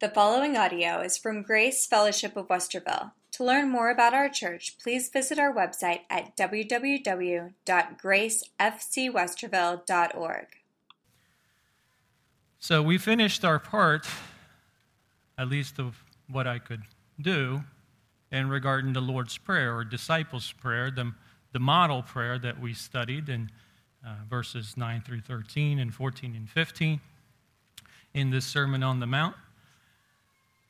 The following audio is from Grace Fellowship of Westerville. To learn more about our church, please visit our website at www.gracefcwesterville.org. So we finished our part, at least of what I could do, in regarding the Lord's Prayer or disciples' prayer, the, the model prayer that we studied in uh, verses 9 through 13 and 14 and 15 in this Sermon on the Mount.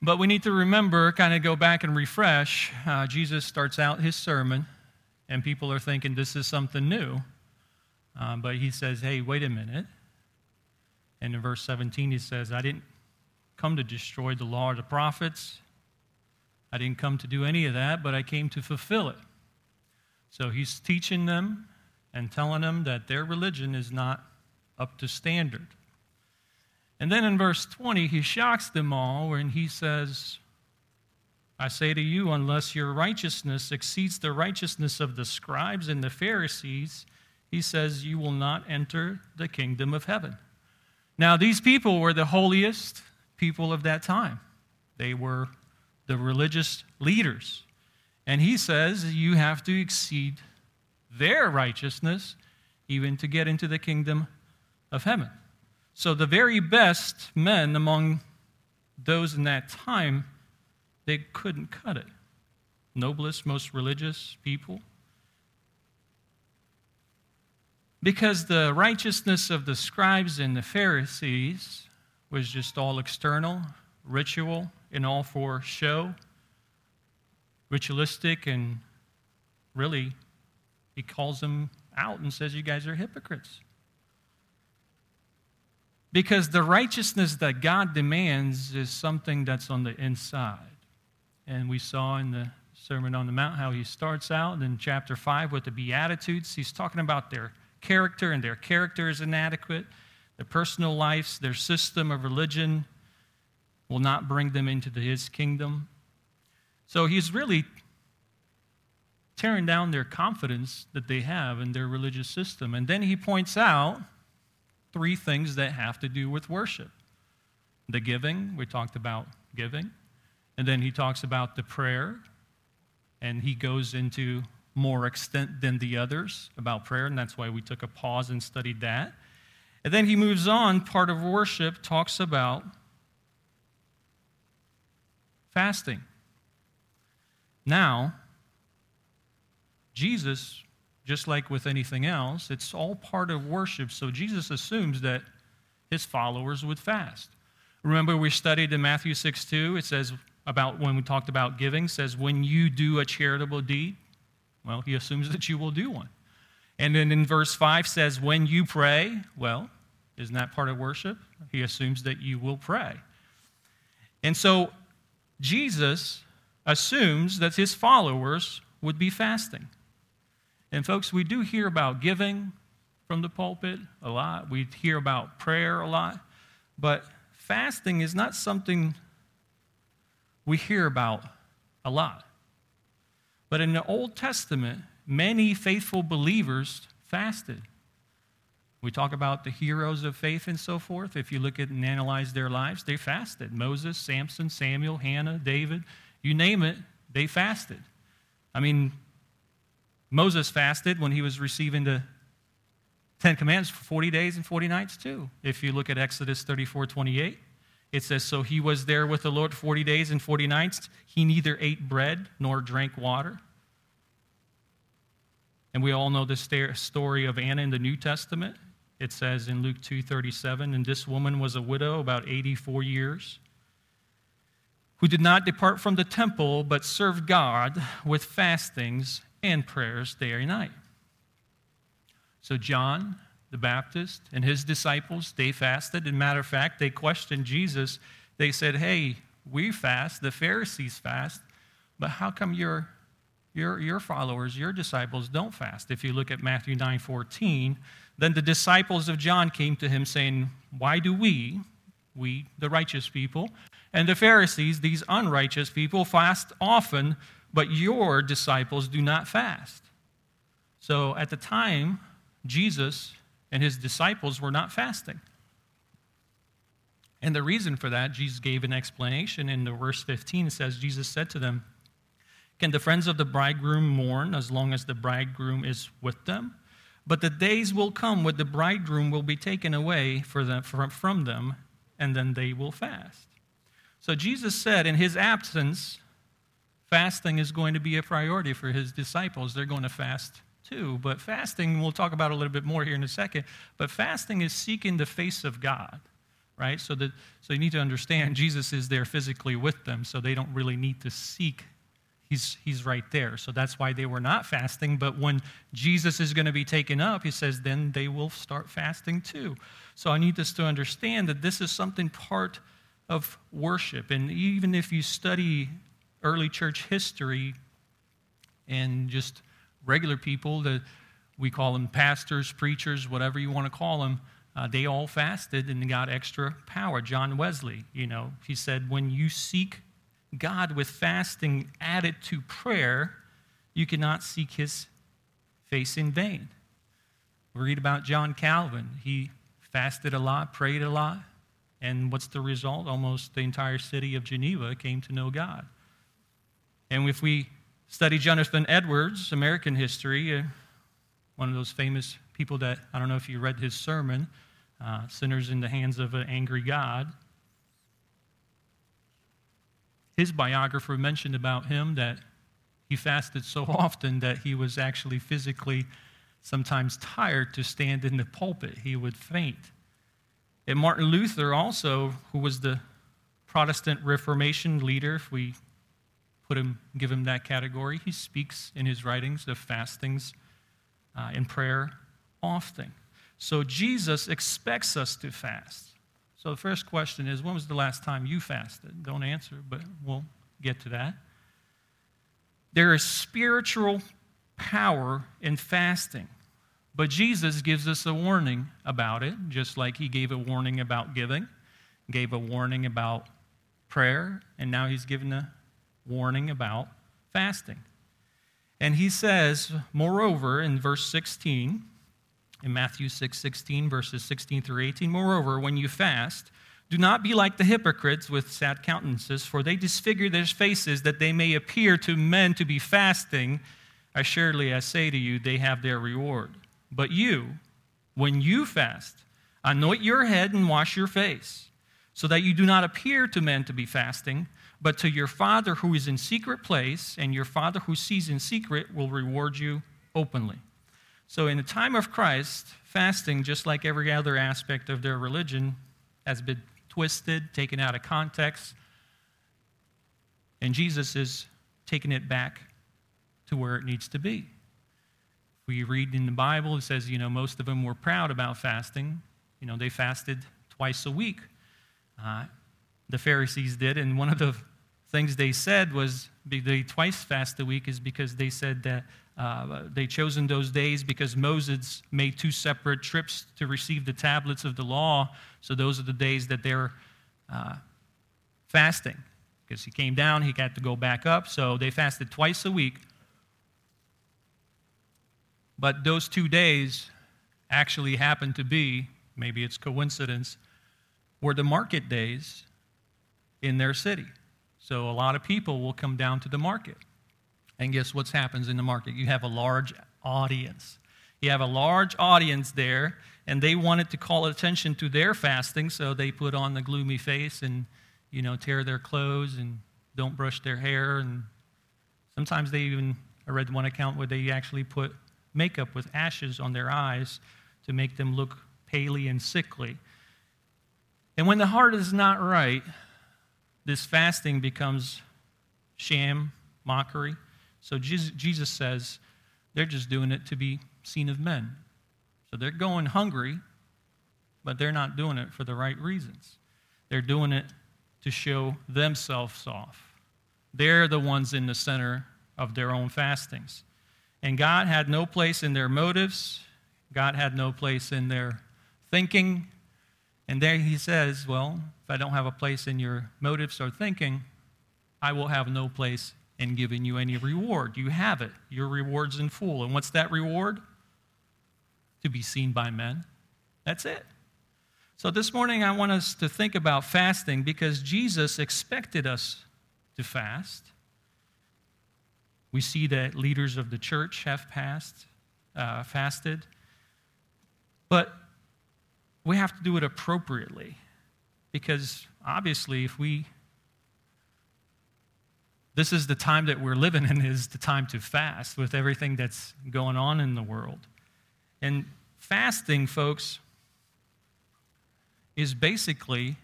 But we need to remember, kind of go back and refresh. Uh, Jesus starts out his sermon, and people are thinking this is something new. Um, but he says, hey, wait a minute. And in verse 17, he says, I didn't come to destroy the law or the prophets. I didn't come to do any of that, but I came to fulfill it. So he's teaching them and telling them that their religion is not up to standard. And then in verse 20, he shocks them all when he says, I say to you, unless your righteousness exceeds the righteousness of the scribes and the Pharisees, he says, you will not enter the kingdom of heaven. Now, these people were the holiest people of that time. They were the religious leaders. And he says, you have to exceed their righteousness even to get into the kingdom of heaven. So the very best men among those in that time, they couldn't cut it. Noblest, most religious people. Because the righteousness of the scribes and the Pharisees was just all external, ritual, and all for show, ritualistic, and really, he calls them out and says, You guys are hypocrites. Because the righteousness that God demands is something that's on the inside. And we saw in the Sermon on the Mount how he starts out in chapter 5 with the Beatitudes. He's talking about their character, and their character is inadequate. Their personal lives, their system of religion will not bring them into the, his kingdom. So he's really tearing down their confidence that they have in their religious system. And then he points out three things that have to do with worship the giving, we talked about giving. And then he talks about the prayer, and he goes into more extent than the others about prayer, and that's why we took a pause and studied that. And then he moves on, part of worship talks about fasting. Now, Jesus just like with anything else, it's all part of worship. So Jesus assumes that his followers would fast. Remember, we studied in Matthew 6 2, it says about when we talked about giving, says, when you do a charitable deed, well, he assumes that you will do one. And then in verse 5 says, when you pray, well, isn't that part of worship? He assumes that you will pray. And so Jesus assumes that his followers would be fasting. And, folks, we do hear about giving from the pulpit a lot. We hear about prayer a lot. But fasting is not something we hear about a lot. But in the Old Testament, many faithful believers fasted. We talk about the heroes of faith and so forth. If you look at and analyze their lives, they fasted. Moses, Samson, Samuel, Hannah, David, you name it, they fasted. I mean, Moses fasted when he was receiving the Ten Commandments for 40 days and 40 nights, too. If you look at Exodus 34 28, it says, So he was there with the Lord 40 days and 40 nights. He neither ate bread nor drank water. And we all know the story of Anna in the New Testament. It says in Luke 2:37, and this woman was a widow about 84 years, who did not depart from the temple, but served God with fastings and prayers day and night. So, John the Baptist and his disciples, they fasted. And matter of fact, they questioned Jesus. They said, Hey, we fast, the Pharisees fast, but how come your, your, your followers, your disciples, don't fast? If you look at Matthew 9 14, then the disciples of John came to him saying, Why do we, we, the righteous people, and the Pharisees, these unrighteous people, fast often, but your disciples do not fast. So at the time, Jesus and his disciples were not fasting. And the reason for that, Jesus gave an explanation in the verse 15. It says, Jesus said to them, Can the friends of the bridegroom mourn as long as the bridegroom is with them? But the days will come when the bridegroom will be taken away them, from them, and then they will fast. So Jesus said, in his absence, fasting is going to be a priority for his disciples. They're going to fast too. But fasting, we'll talk about a little bit more here in a second, but fasting is seeking the face of God right? So that so you need to understand Jesus is there physically with them, so they don't really need to seek. He's he's right there. So that's why they were not fasting. But when Jesus is going to be taken up, he says, then they will start fasting too. So I need us to understand that this is something part of worship. And even if you study early church history and just regular people, that we call them pastors, preachers, whatever you want to call them uh, they all fasted and got extra power. John Wesley, you know, he said, when you seek God with fasting added to prayer, you cannot seek his face in vain. We read about John Calvin. He fasted a lot, prayed a lot, and what's the result? Almost the entire city of Geneva came to know God. And if we study Jonathan Edwards, American history, uh, one of those famous people that, I don't know if you read his sermon, uh, Sinners in the Hands of an Angry God. His biographer mentioned about him that he fasted so often that he was actually physically sometimes tired to stand in the pulpit. He would faint. And Martin Luther, also, who was the Protestant Reformation leader, if we put him, give him that category, he speaks in his writings of fastings uh, and prayer often. So Jesus expects us to fast. So the first question is when was the last time you fasted? Don't answer, but we'll get to that. There is spiritual power in fasting. But Jesus gives us a warning about it, just like he gave a warning about giving, gave a warning about prayer, and now he's given a warning about fasting. And he says, moreover, in verse 16, in Matthew 6 16, verses 16 through 18. Moreover, when you fast, do not be like the hypocrites with sad countenances, for they disfigure their faces that they may appear to men to be fasting. Assuredly, I say to you, they have their reward. But you, when you fast, anoint your head and wash your face, so that you do not appear to men to be fasting, but to your Father who is in secret place, and your Father who sees in secret will reward you openly. So, in the time of Christ, fasting, just like every other aspect of their religion, has been twisted, taken out of context. And Jesus is taking it back to where it needs to be. We read in the Bible, it says, you know, most of them were proud about fasting. You know, they fasted twice a week. Uh, the Pharisees did, and one of the things they said was they twice fast a week is because they said that uh, they chosen those days because Moses made two separate trips to receive the tablets of the law. So those are the days that they're uh, fasting. Because he came down, he got to go back up. So they fasted twice a week. But those two days actually happened to be, maybe it's coincidence, were the market days in their city. So a lot of people will come down to the market. And guess what happens in the market? You have a large audience. You have a large audience there, and they wanted to call attention to their fasting, so they put on the gloomy face and, you know, tear their clothes and don't brush their hair. And sometimes they even, I read one account where they actually put makeup with ashes on their eyes to make them look paley and sickly. And when the heart is not right, this fasting becomes sham, mockery. So Jesus says they're just doing it to be seen of men. So they're going hungry, but they're not doing it for the right reasons. They're doing it to show themselves off. They're the ones in the center of their own fastings. And God had no place in their motives, God had no place in their thinking. And there he says, Well, if I don't have a place in your motives or thinking, I will have no place in giving you any reward. You have it. Your reward's in full. And what's that reward? To be seen by men. That's it. So this morning, I want us to think about fasting because Jesus expected us to fast. We see that leaders of the church have passed, uh, fasted. But we have to do it appropriately because obviously, if we this is the time that we're living in is the time to fast with everything that's going on in the world. And fasting, folks, is basically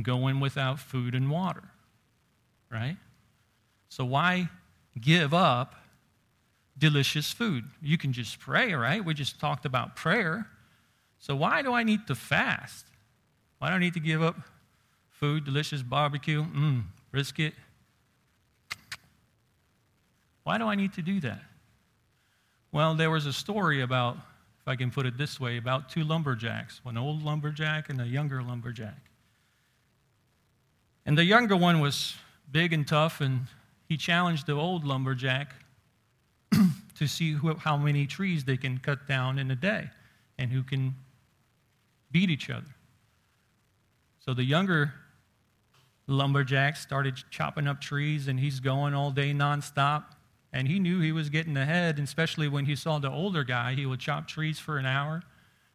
going without food and water, right? So why give up delicious food? You can just pray, right? We just talked about prayer. So why do I need to fast? Why do I need to give up food, delicious barbecue, mm, brisket? Why do I need to do that? Well, there was a story about, if I can put it this way, about two lumberjacks, one old lumberjack and a younger lumberjack. And the younger one was big and tough, and he challenged the old lumberjack to see who, how many trees they can cut down in a day and who can beat each other. So the younger lumberjack started chopping up trees, and he's going all day nonstop. And he knew he was getting ahead, especially when he saw the older guy. He would chop trees for an hour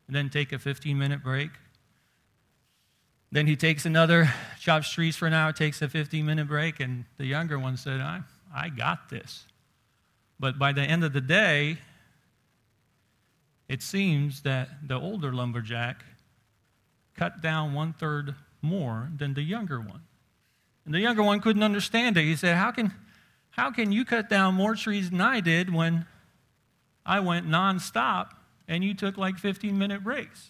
and then take a 15 minute break. Then he takes another, chops trees for an hour, takes a 15 minute break, and the younger one said, I, I got this. But by the end of the day, it seems that the older lumberjack cut down one third more than the younger one. And the younger one couldn't understand it. He said, How can, how can you cut down more trees than I did when I went nonstop and you took like 15 minute breaks?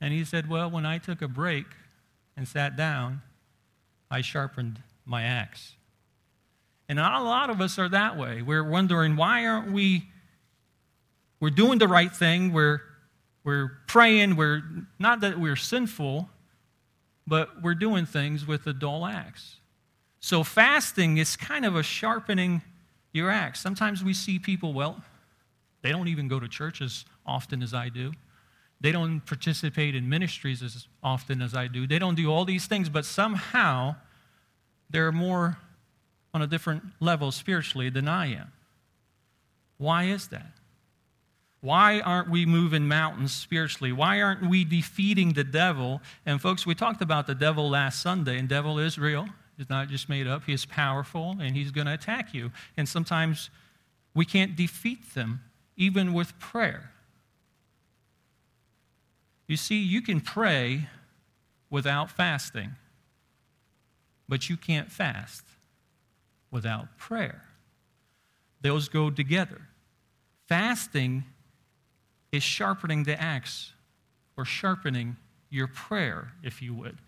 And he said, Well, when I took a break and sat down, I sharpened my axe. And a lot of us are that way. We're wondering, why aren't we? We're doing the right thing. We're, we're praying. We're not that we're sinful, but we're doing things with a dull axe. So fasting is kind of a sharpening your axe. Sometimes we see people, well, they don't even go to church as often as I do. They don't participate in ministries as often as I do. They don't do all these things, but somehow they're more on a different level spiritually than I am. Why is that? Why aren't we moving mountains spiritually? Why aren't we defeating the devil? And folks, we talked about the devil last Sunday, and devil is real. He's not just made up. He is powerful, and he's going to attack you. And sometimes we can't defeat them, even with prayer. You see, you can pray without fasting, but you can't fast without prayer. Those go together. Fasting is sharpening the axe or sharpening your prayer, if you would.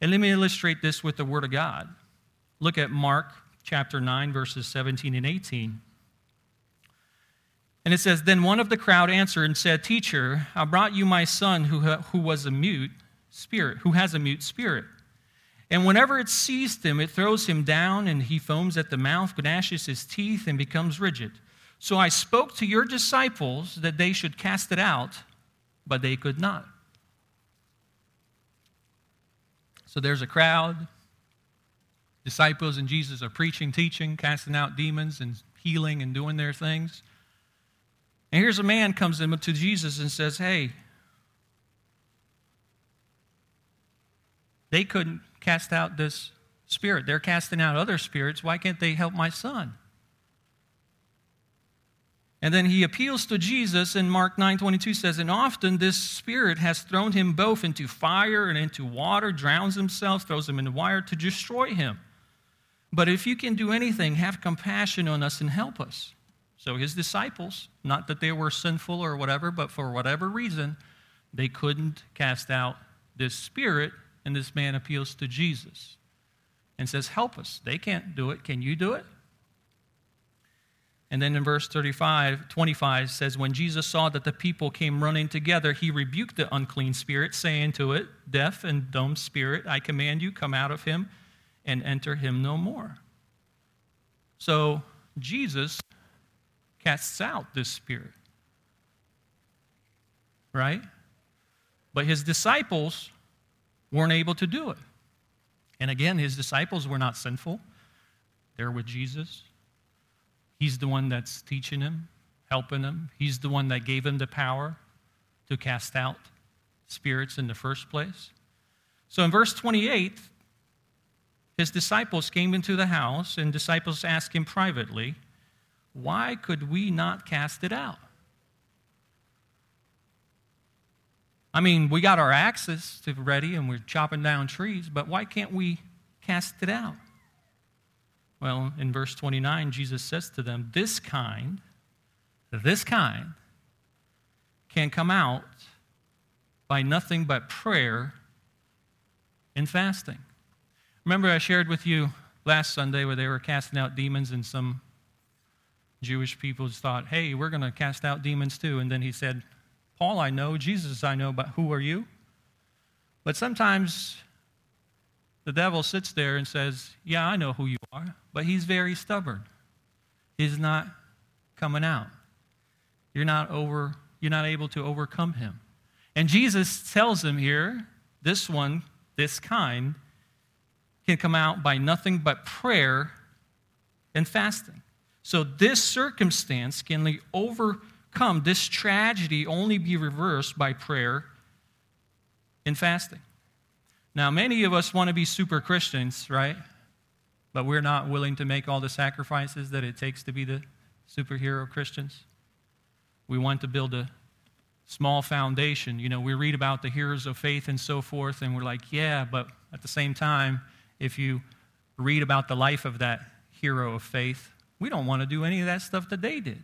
And let me illustrate this with the Word of God. Look at Mark chapter 9, verses 17 and 18. And it says, Then one of the crowd answered and said, Teacher, I brought you my son who, who was a mute spirit, who has a mute spirit. And whenever it seized him, it throws him down, and he foams at the mouth, gnashes his teeth, and becomes rigid. So I spoke to your disciples that they should cast it out, but they could not. So there's a crowd. Disciples and Jesus are preaching, teaching, casting out demons, and healing and doing their things. And here's a man comes in to Jesus and says, Hey, they couldn't cast out this spirit. They're casting out other spirits. Why can't they help my son? And then he appeals to Jesus, and Mark 9:22 says, "And often this spirit has thrown him both into fire and into water, drowns himself, throws him into wire to destroy him. But if you can do anything, have compassion on us and help us." So his disciples, not that they were sinful or whatever, but for whatever reason, they couldn't cast out this spirit, and this man appeals to Jesus and says, "Help us." They can't do it. Can you do it? And then in verse 35, 25 says, When Jesus saw that the people came running together, he rebuked the unclean spirit, saying to it, Deaf and dumb spirit, I command you, come out of him and enter him no more. So Jesus casts out this spirit. Right? But his disciples weren't able to do it. And again, his disciples were not sinful. They're with Jesus. He's the one that's teaching him, helping him. He's the one that gave him the power to cast out spirits in the first place. So in verse 28, his disciples came into the house, and disciples asked him privately, Why could we not cast it out? I mean, we got our axes ready and we're chopping down trees, but why can't we cast it out? Well, in verse 29, Jesus says to them, This kind, this kind, can come out by nothing but prayer and fasting. Remember, I shared with you last Sunday where they were casting out demons, and some Jewish people thought, hey, we're going to cast out demons too. And then he said, Paul, I know, Jesus, I know, but who are you? But sometimes the devil sits there and says, Yeah, I know who you are, but he's very stubborn. He's not coming out. You're not over, you're not able to overcome him. And Jesus tells him here, this one, this kind, can come out by nothing but prayer and fasting. So this circumstance can overcome, this tragedy only be reversed by prayer and fasting. Now, many of us want to be super Christians, right? But we're not willing to make all the sacrifices that it takes to be the superhero Christians. We want to build a small foundation. You know, we read about the heroes of faith and so forth, and we're like, yeah, but at the same time, if you read about the life of that hero of faith, we don't want to do any of that stuff that they did.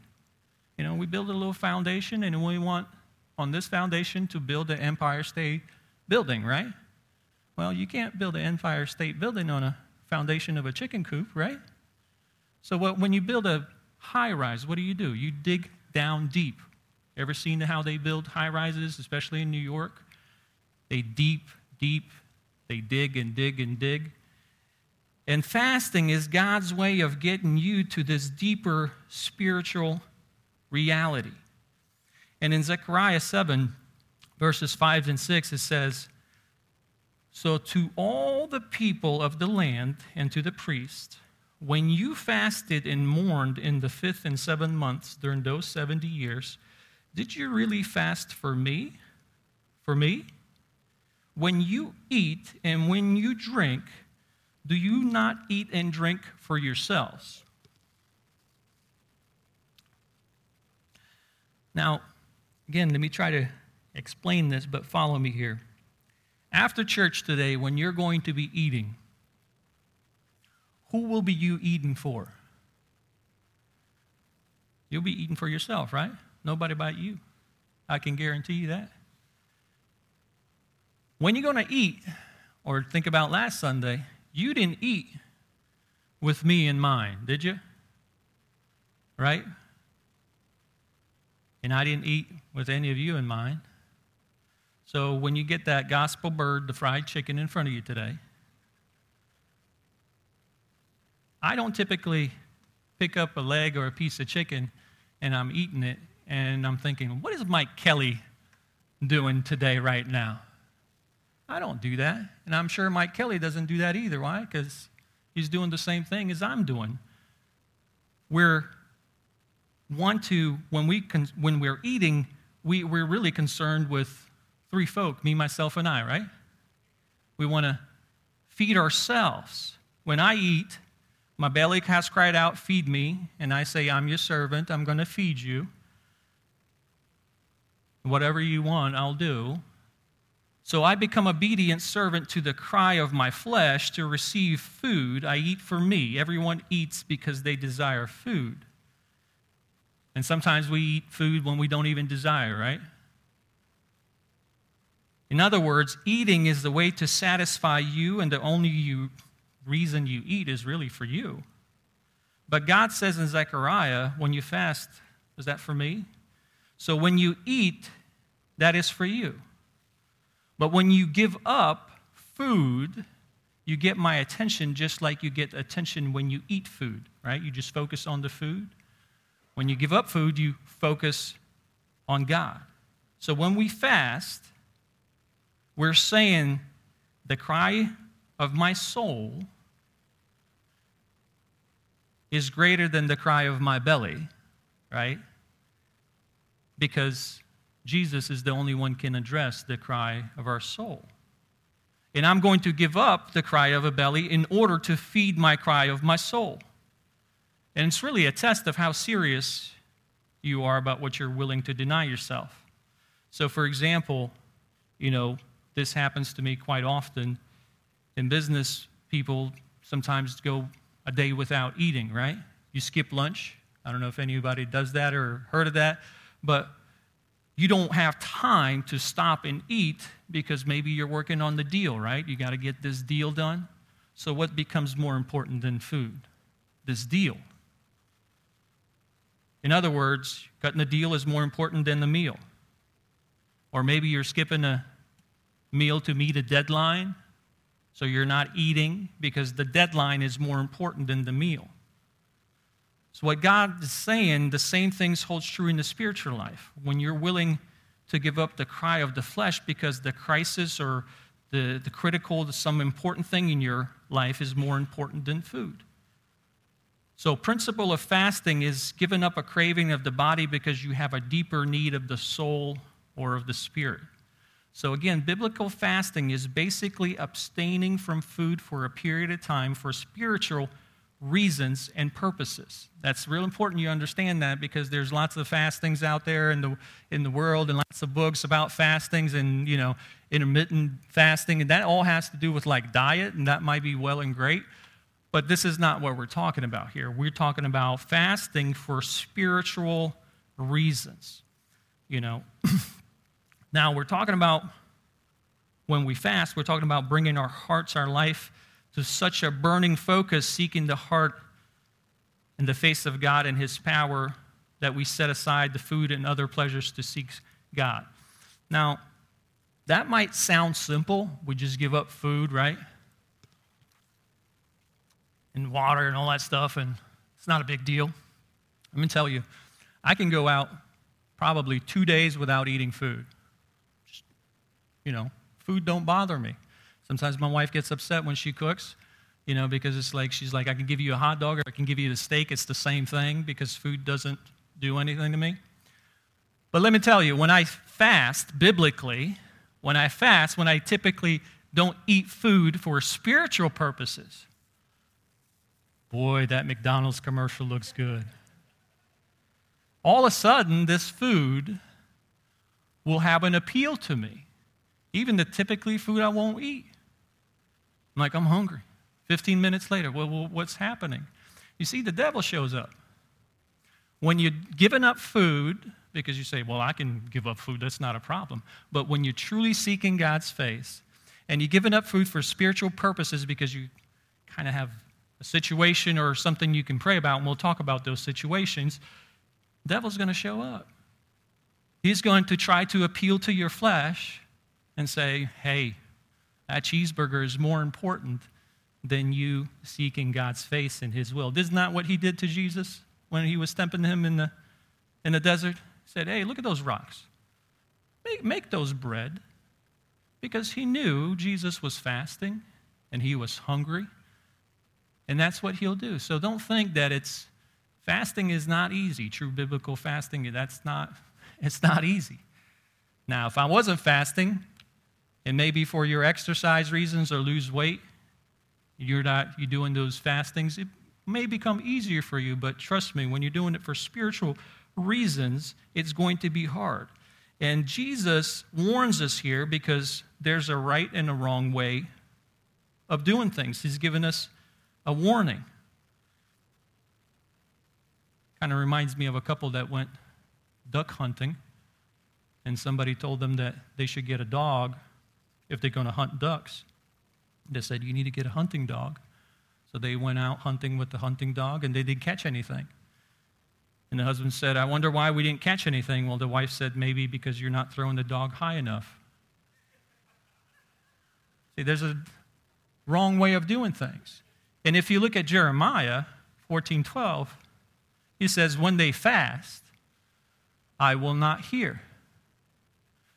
You know, we build a little foundation, and we want on this foundation to build an Empire State building, right? Well, you can't build an Empire State building on a foundation of a chicken coop, right? So what, when you build a high rise, what do you do? You dig down deep. Ever seen how they build high rises, especially in New York? They deep, deep, they dig and dig and dig. And fasting is God's way of getting you to this deeper spiritual reality. And in Zechariah 7, verses 5 and 6, it says, so, to all the people of the land and to the priest, when you fasted and mourned in the fifth and seventh months during those 70 years, did you really fast for me? For me? When you eat and when you drink, do you not eat and drink for yourselves? Now, again, let me try to explain this, but follow me here. After church today, when you're going to be eating, who will be you eating for? You'll be eating for yourself, right? Nobody but you. I can guarantee you that. When you're going to eat, or think about last Sunday, you didn't eat with me in mind, did you? Right? And I didn't eat with any of you in mind. So when you get that gospel bird, the fried chicken in front of you today, I don't typically pick up a leg or a piece of chicken and I'm eating it and I'm thinking, what is Mike Kelly doing today, right now? I don't do that. And I'm sure Mike Kelly doesn't do that either. Why? Because he's doing the same thing as I'm doing. We're want to, when, we con- when we're eating, we, we're really concerned with three folk, me, myself, and I, right? We want to feed ourselves. When I eat, my belly has cried out, Feed me. And I say, I'm your servant. I'm going to feed you. Whatever you want, I'll do. So I become obedient servant to the cry of my flesh to receive food. I eat for me. Everyone eats because they desire food. And sometimes we eat food when we don't even desire, right? In other words, eating is the way to satisfy you, and the only you, reason you eat is really for you. But God says in Zechariah, when you fast, is that for me? So when you eat, that is for you. But when you give up food, you get my attention just like you get attention when you eat food, right? You just focus on the food. When you give up food, you focus on God. So when we fast, we're saying the cry of my soul is greater than the cry of my belly, right? Because Jesus is the only one can address the cry of our soul. And I'm going to give up the cry of a belly in order to feed my cry of my soul. And it's really a test of how serious you are about what you're willing to deny yourself. So, for example, you know, this happens to me quite often. In business, people sometimes go a day without eating, right? You skip lunch. I don't know if anybody does that or heard of that, but you don't have time to stop and eat because maybe you're working on the deal, right? You got to get this deal done. So, what becomes more important than food? This deal. In other words, cutting the deal is more important than the meal. Or maybe you're skipping a meal to meet a deadline, so you're not eating because the deadline is more important than the meal. So, what God is saying, the same things holds true in the spiritual life. When you're willing to give up the cry of the flesh because the crisis or the, the critical, some important thing in your life is more important than food. So, principle of fasting is giving up a craving of the body because you have a deeper need of the soul or of the spirit. So, again, biblical fasting is basically abstaining from food for a period of time for spiritual reasons and purposes. That's real important you understand that because there's lots of fastings out there in the, in the world and lots of books about fastings and, you know, intermittent fasting. And that all has to do with like diet, and that might be well and great. But this is not what we're talking about here. We're talking about fasting for spiritual reasons. You know, now we're talking about when we fast, we're talking about bringing our hearts, our life to such a burning focus, seeking the heart in the face of God and His power, that we set aside the food and other pleasures to seek God. Now, that might sound simple. We just give up food, right? and water and all that stuff, and it's not a big deal. Let me tell you, I can go out probably two days without eating food. You know, food don't bother me. Sometimes my wife gets upset when she cooks, you know, because it's like she's like, I can give you a hot dog or I can give you the steak. It's the same thing because food doesn't do anything to me. But let me tell you, when I fast biblically, when I fast, when I typically don't eat food for spiritual purposes, Boy, that McDonald's commercial looks good. All of a sudden, this food will have an appeal to me, even the typically food I won't eat. I'm like, I'm hungry. 15 minutes later, well, what's happening? You see, the devil shows up. When you're giving up food, because you say, well, I can give up food, that's not a problem. But when you're truly seeking God's face and you're giving up food for spiritual purposes because you kind of have a situation or something you can pray about, and we'll talk about those situations, the devil's going to show up. He's going to try to appeal to your flesh and say, hey, that cheeseburger is more important than you seeking God's face and his will. Isn't that what he did to Jesus when he was tempting him in the, in the desert? He said, hey, look at those rocks. Make, make those bread. Because he knew Jesus was fasting and he was hungry and that's what he'll do. So don't think that it's fasting is not easy. True biblical fasting, that's not, it's not easy. Now, if I wasn't fasting, and maybe for your exercise reasons or lose weight, you're not you doing those fast things. it may become easier for you, but trust me, when you're doing it for spiritual reasons, it's going to be hard. And Jesus warns us here because there's a right and a wrong way of doing things. He's given us a warning. Kind of reminds me of a couple that went duck hunting, and somebody told them that they should get a dog if they're going to hunt ducks. They said, You need to get a hunting dog. So they went out hunting with the hunting dog, and they didn't catch anything. And the husband said, I wonder why we didn't catch anything. Well, the wife said, Maybe because you're not throwing the dog high enough. See, there's a wrong way of doing things. And if you look at Jeremiah 14 12, he says, When they fast, I will not hear.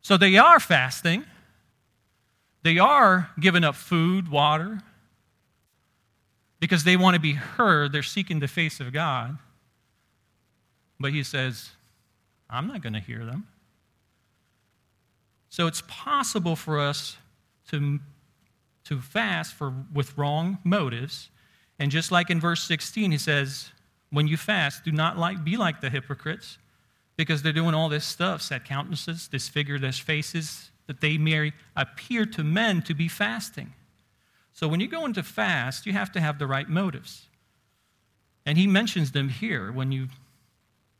So they are fasting, They are giving up food, water, because they want to be heard. They're seeking the face of God. But he says, I'm not going to hear them. So it's possible for us to, to fast for, with wrong motives. And just like in verse 16, he says, When you fast, do not like, be like the hypocrites, because they're doing all this stuff, set countenances, disfigure their faces, that they may appear to men to be fasting. So when you go into fast, you have to have the right motives. And he mentions them here when you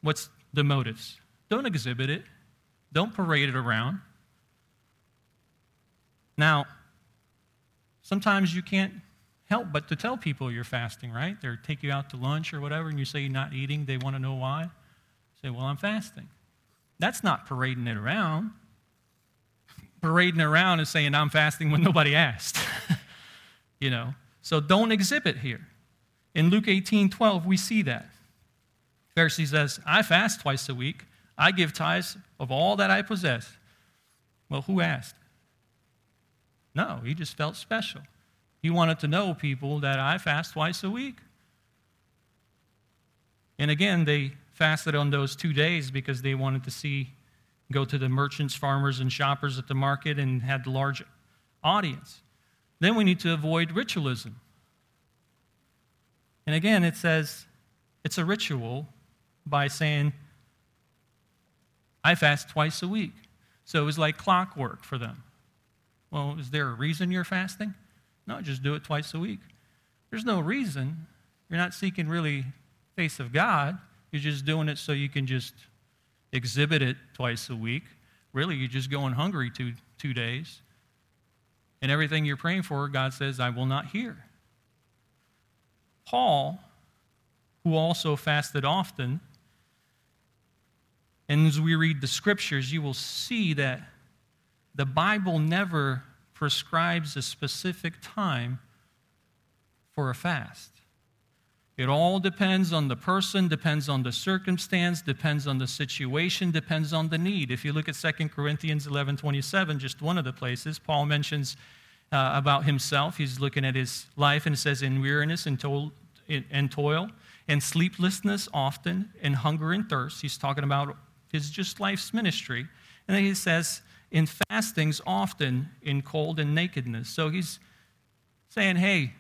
what's the motives? Don't exhibit it. Don't parade it around. Now, sometimes you can't help but to tell people you're fasting, right? They take you out to lunch or whatever, and you say you're not eating. They want to know why. say, well, I'm fasting. That's not parading it around. Parading around and saying I'm fasting when nobody asked. you know, so don't exhibit here. In Luke 18 12, we see that. Pharisee says, I fast twice a week. I give tithes of all that I possess. Well, who asked? No, he just felt special. He wanted to know people that I fast twice a week. And again, they fasted on those two days because they wanted to see, go to the merchants, farmers, and shoppers at the market and had the large audience. Then we need to avoid ritualism. And again, it says it's a ritual by saying, I fast twice a week. So it was like clockwork for them. Well, is there a reason you're fasting? No, just do it twice a week. There's no reason. You're not seeking really face of God. You're just doing it so you can just exhibit it twice a week. Really, you're just going hungry two, two days. And everything you're praying for, God says, I will not hear. Paul, who also fasted often, and as we read the scriptures, you will see that the Bible never prescribes a specific time for a fast. It all depends on the person, depends on the circumstance, depends on the situation, depends on the need. If you look at 2 Corinthians 11 27, just one of the places, Paul mentions uh, about himself. He's looking at his life and says, In weariness and, toil, and toil, and sleeplessness often, and hunger and thirst. He's talking about his just life's ministry. And then he says, in fastings often, in cold and nakedness. So he's saying, hey,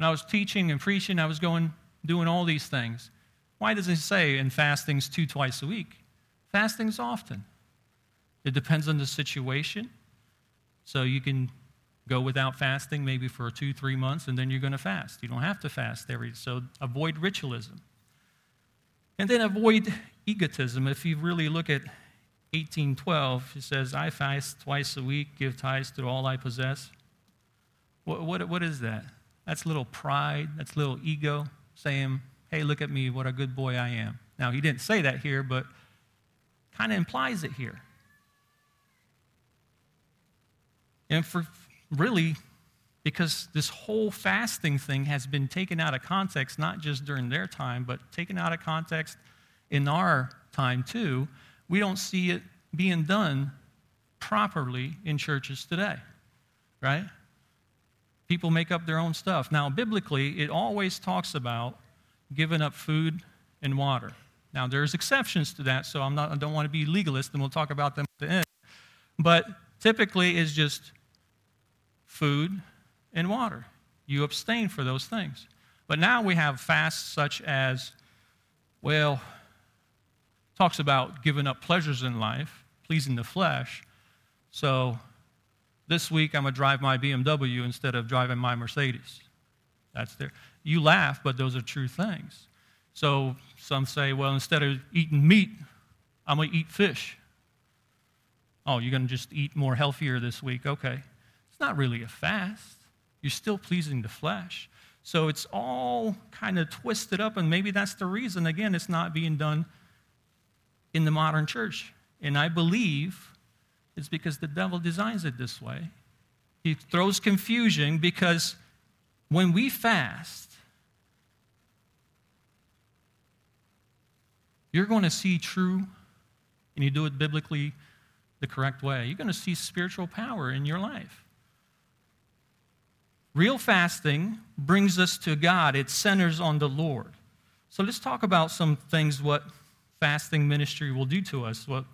when I was teaching and preaching, I was going, doing all these things. Why does he say in fastings two, twice a week? Fastings often. It depends on the situation. So you can go without fasting maybe for two, three months, and then you're going to fast. You don't have to fast every. So avoid ritualism. And then avoid egotism. If you really look at 1812, it says, I fast twice a week, give tithes to all I possess. What, what, what is that? That's little pride, that's little ego saying, hey, look at me, what a good boy I am. Now, he didn't say that here, but kind of implies it here. And for really, because this whole fasting thing has been taken out of context, not just during their time, but taken out of context in our time too, we don't see it being done properly in churches today, right? People make up their own stuff. Now, biblically, it always talks about giving up food and water. Now, there's exceptions to that, so I'm not, I don't want to be legalist, and we'll talk about them at the end. But typically, it's just food and water. You abstain for those things. But now we have fasts such as, well, talks about giving up pleasures in life, pleasing the flesh. So this week I'm going to drive my BMW instead of driving my Mercedes. That's there. You laugh, but those are true things. So some say, well, instead of eating meat, I'm going to eat fish. Oh, you're going to just eat more healthier this week. Okay. It's not really a fast. You're still pleasing the flesh. So it's all kind of twisted up, and maybe that's the reason, again, it's not being done in the modern church. And I believe it's because the devil designs it this way. He throws confusion because when we fast, you're going to see true, and you do it biblically the correct way. You're going to see spiritual power in your life. Real fasting brings us to God, it centers on the Lord. So let's talk about some things what fasting ministry will do to us. What,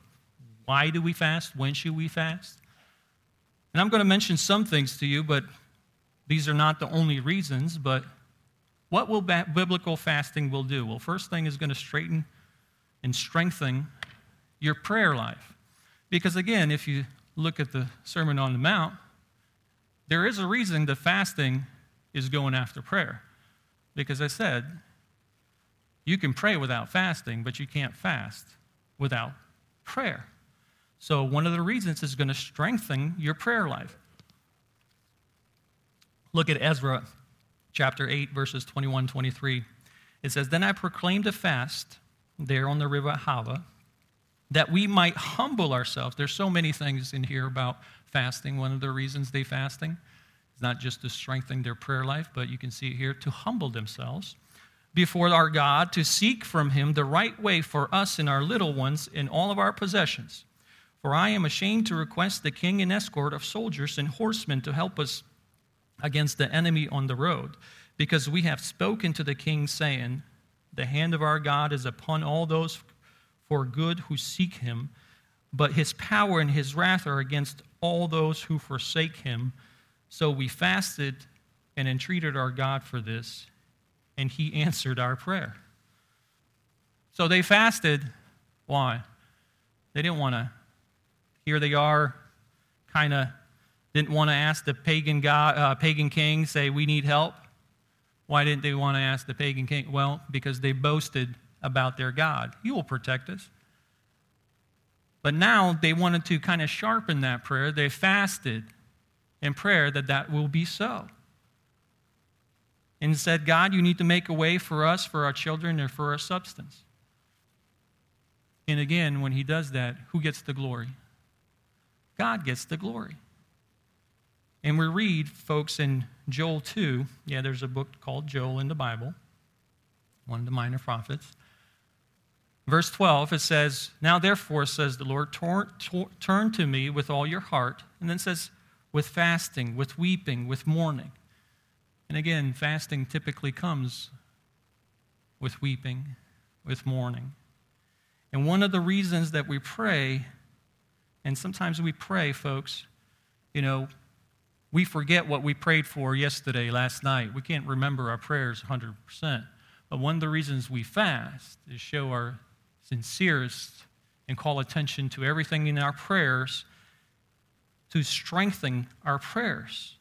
why do we fast? When should we fast? And I'm going to mention some things to you, but these are not the only reasons. But what will biblical fasting will do? Well, first thing is going to straighten and strengthen your prayer life. Because again, if you look at the Sermon on the Mount, there is a reason that fasting is going after prayer. Because I said, you can pray without fasting, but you can't fast without prayer. So, one of the reasons is going to strengthen your prayer life. Look at Ezra chapter 8, verses 21 23. It says, Then I proclaimed a fast there on the river Ahava that we might humble ourselves. There's so many things in here about fasting. One of the reasons they fasting is not just to strengthen their prayer life, but you can see it here to humble themselves before our God, to seek from him the right way for us and our little ones in all of our possessions. For I am ashamed to request the king an escort of soldiers and horsemen to help us against the enemy on the road, because we have spoken to the king, saying, The hand of our God is upon all those for good who seek him, but his power and his wrath are against all those who forsake him. So we fasted and entreated our God for this, and he answered our prayer. So they fasted. Why? They didn't want to. Here they are, kind of didn't want to ask the pagan god, uh, pagan king, say, "We need help." Why didn't they want to ask the pagan king? Well, because they boasted about their God. He will protect us. But now they wanted to kind of sharpen that prayer. They fasted in prayer that that will be so. And said, God, you need to make a way for us, for our children, and for our substance. And again, when he does that, who gets the glory? God gets the glory. And we read, folks, in Joel 2, yeah, there's a book called Joel in the Bible, one of the minor prophets. Verse 12, it says, Now therefore, says the Lord, turn to me with all your heart. And then says, with fasting, with weeping, with mourning. And again, fasting typically comes with weeping, with mourning. And one of the reasons that we pray, and sometimes we pray, folks, you know, we forget what we prayed for yesterday, last night. We can't remember our prayers 100%. But one of the reasons we fast is show our sincerest and call attention to everything in our prayers to strengthen our prayers.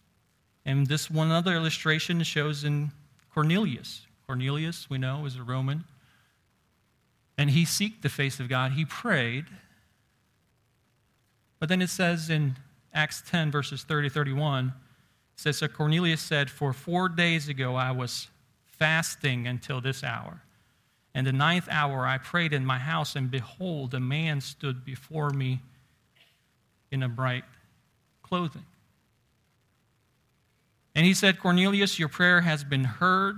And this one other illustration shows in Cornelius. Cornelius, we know, is a Roman. And he seeked the face of God. He prayed. But then it says in Acts 10, verses 30 31, it says, So Cornelius said, For four days ago I was fasting until this hour. And the ninth hour I prayed in my house, and behold, a man stood before me in a bright clothing. And he said, Cornelius, your prayer has been heard,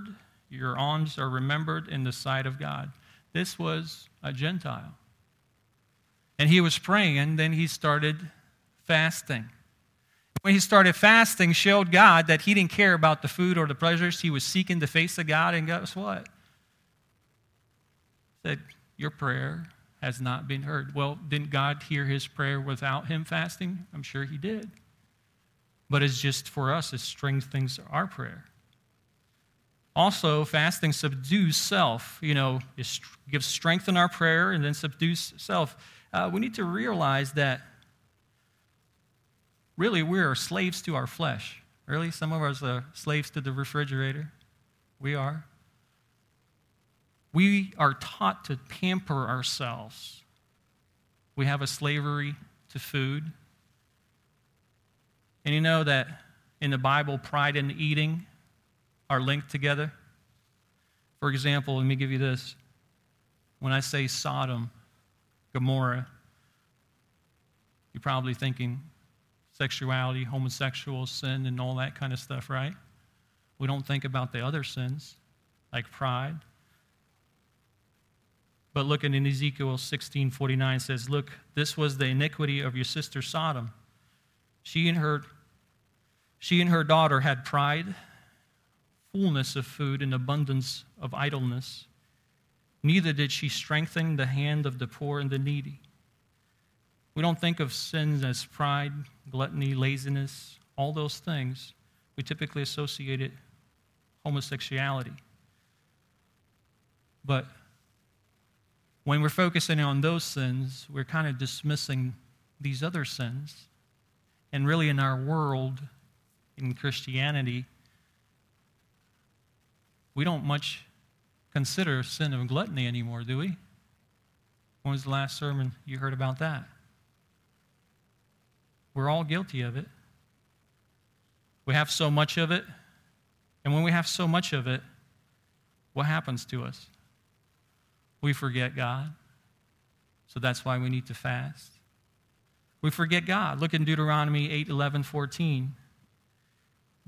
your alms are remembered in the sight of God. This was a Gentile. And he was praying, and then he started fasting. When he started fasting, showed God that he didn't care about the food or the pleasures. He was seeking the face of God, and guess what? said, Your prayer has not been heard. Well, didn't God hear his prayer without him fasting? I'm sure he did. But it's just for us, it strengthens our prayer. Also, fasting subdues self. You know, it gives strength in our prayer and then subdues self. Uh, we need to realize that really we are slaves to our flesh. Really, some of us are slaves to the refrigerator. We are. We are taught to pamper ourselves. We have a slavery to food. And you know that in the Bible, pride and eating are linked together. For example, let me give you this. When I say Sodom, Gomorrah, you're probably thinking sexuality, homosexual sin, and all that kind of stuff, right? We don't think about the other sins, like pride, but look in Ezekiel 16:49 says, "Look, this was the iniquity of your sister Sodom. She and her She and her daughter had pride, fullness of food, and abundance of idleness. Neither did she strengthen the hand of the poor and the needy. We don't think of sins as pride, gluttony, laziness, all those things. We typically associate it homosexuality. But when we're focusing on those sins, we're kind of dismissing these other sins. And really, in our world, in Christianity, we don't much consider sin of gluttony anymore, do we? When was the last sermon you heard about that? We're all guilty of it. We have so much of it. And when we have so much of it, what happens to us? We forget God. So that's why we need to fast. We forget God. Look in Deuteronomy 8 11, 14.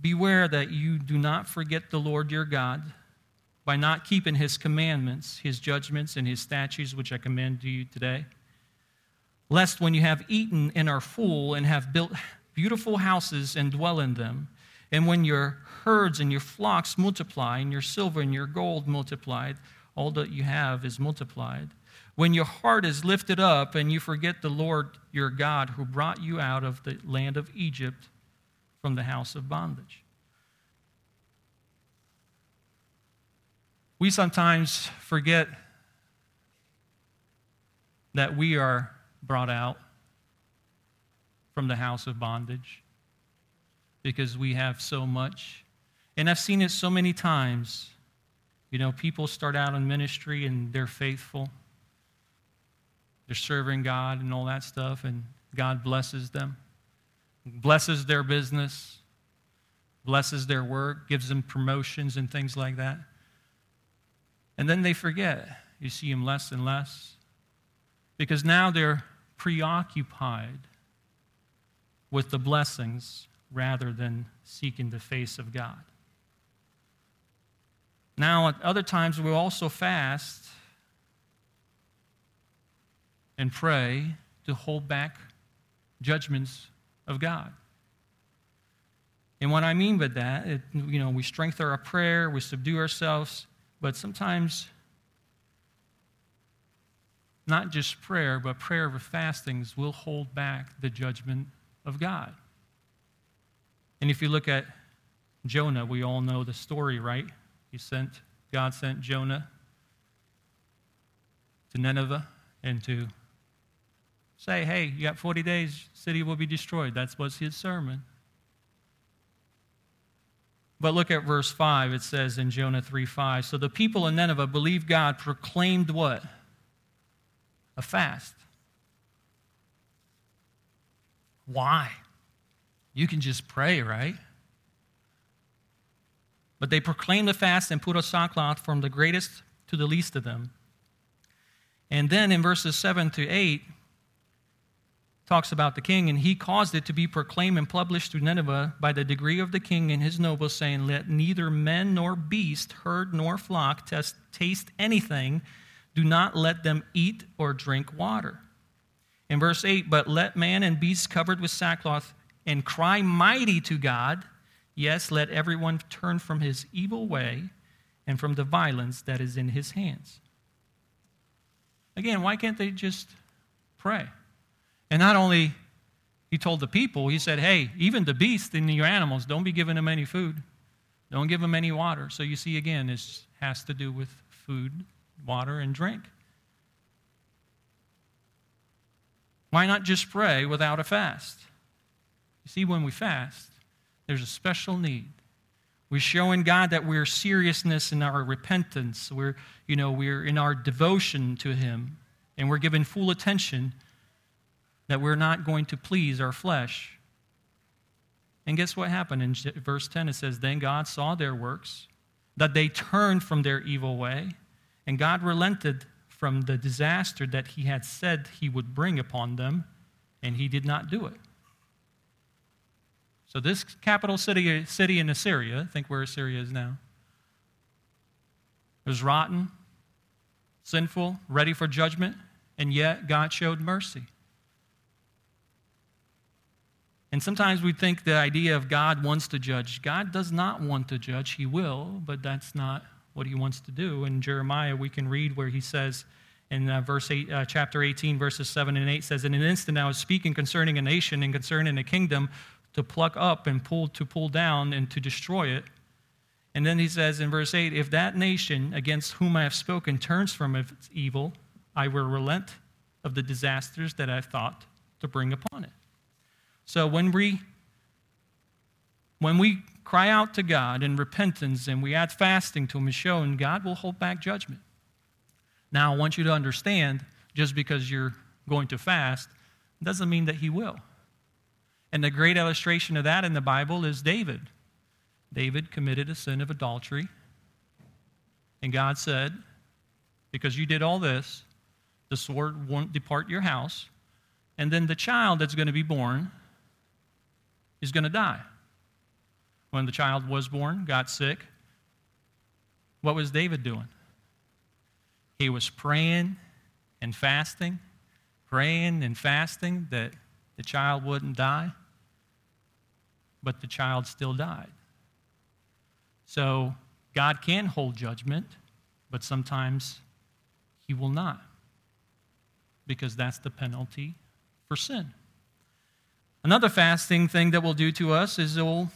Beware that you do not forget the Lord your God by not keeping his commandments, his judgments, and his statutes, which I command to you today. Lest when you have eaten and are full and have built beautiful houses and dwell in them, and when your herds and your flocks multiply, and your silver and your gold multiplied, all that you have is multiplied. When your heart is lifted up and you forget the Lord your God who brought you out of the land of Egypt from the house of bondage. We sometimes forget that we are brought out from the house of bondage because we have so much. And I've seen it so many times. You know, people start out in ministry and they're faithful, they're serving God and all that stuff, and God blesses them, blesses their business, blesses their work, gives them promotions and things like that. And then they forget. You see them less and less. Because now they're preoccupied with the blessings rather than seeking the face of God. Now, at other times, we also fast and pray to hold back judgments of God. And what I mean by that, it, you know, we strengthen our prayer, we subdue ourselves, but sometimes, not just prayer, but prayer with fastings will hold back the judgment of God. And if you look at Jonah, we all know the story, right? He sent, God sent Jonah to Nineveh and to say, hey, you got 40 days, city will be destroyed. That was his sermon. But look at verse 5. It says in Jonah 3 5. So the people in Nineveh believed God, proclaimed what? A fast. Why? You can just pray, right? But they proclaimed a fast and put a sackcloth from the greatest to the least of them. And then in verses 7 to 8, talks about the king, and he caused it to be proclaimed and published through Nineveh by the decree of the king and his nobles, saying, Let neither men nor beast, herd nor flock test, taste anything. Do not let them eat or drink water. In verse 8, but let man and beast covered with sackcloth and cry mighty to God. Yes, let everyone turn from his evil way and from the violence that is in his hands. Again, why can't they just pray? And not only he told the people, he said, hey, even the beasts and your animals, don't be giving them any food. Don't give them any water. So you see, again, this has to do with food, water, and drink. Why not just pray without a fast? You see, when we fast, there's a special need. We're showing God that we're seriousness in our repentance. We're, you know, we're in our devotion to Him, and we're giving full attention that we're not going to please our flesh. And guess what happened? In verse 10, it says, Then God saw their works, that they turned from their evil way, and God relented from the disaster that he had said he would bring upon them, and he did not do it. So, this capital city, city in Assyria, I think where Assyria is now, was rotten, sinful, ready for judgment, and yet God showed mercy. And sometimes we think the idea of God wants to judge. God does not want to judge. He will, but that's not what he wants to do. In Jeremiah, we can read where he says in uh, verse eight, uh, chapter 18, verses 7 and 8 says, In an instant I was speaking concerning a nation and concerning a kingdom to pluck up and pull to pull down and to destroy it. And then he says in verse 8, If that nation against whom I have spoken turns from its evil, I will relent of the disasters that I've thought to bring upon it. So when we when we cry out to God in repentance and we add fasting to Him and showing, God will hold back judgment. Now, I want you to understand just because you're going to fast doesn't mean that He will. And the great illustration of that in the Bible is David. David committed a sin of adultery. And God said, Because you did all this, the sword won't depart your house. And then the child that's going to be born is going to die. When the child was born, got sick, what was David doing? He was praying and fasting, praying and fasting that the child wouldn't die, but the child still died. So God can hold judgment, but sometimes He will not, because that's the penalty for sin. Another fasting thing that will do to us is it will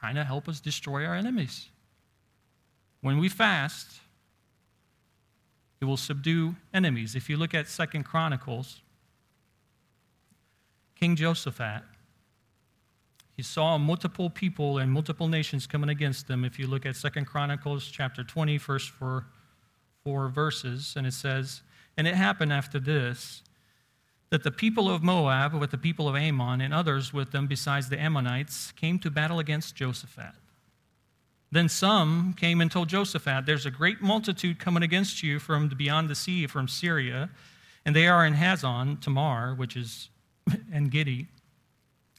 kind of help us destroy our enemies. When we fast, it will subdue enemies. If you look at Second Chronicles, King Josaphat, he saw multiple people and multiple nations coming against them. If you look at Second Chronicles chapter 20, first four, four verses, and it says, And it happened after this that the people of Moab, with the people of Ammon, and others with them besides the Ammonites, came to battle against Josaphat. Then some came and told Josaphat, There's a great multitude coming against you from beyond the sea, from Syria, and they are in Hazon Tamar, which is En Gedi.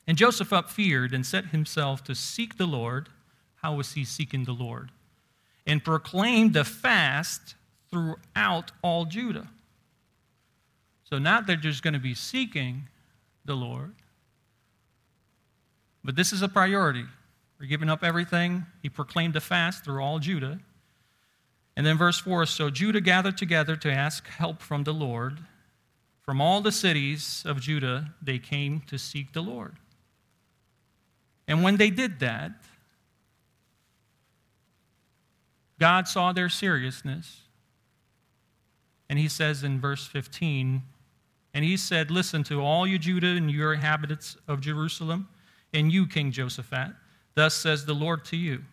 And Josaphat feared and set himself to seek the Lord. How was he seeking the Lord? And proclaimed a fast throughout all Judah. So not they're just going to be seeking the Lord, but this is a priority. We're giving up everything. He proclaimed a fast through all Judah. And then verse 4 So Judah gathered together to ask help from the Lord. From all the cities of Judah, they came to seek the Lord. And when they did that, God saw their seriousness. And he says in verse 15, and he said, Listen to all you Judah and your inhabitants of Jerusalem, and you, King Josaphat. Thus says the Lord to you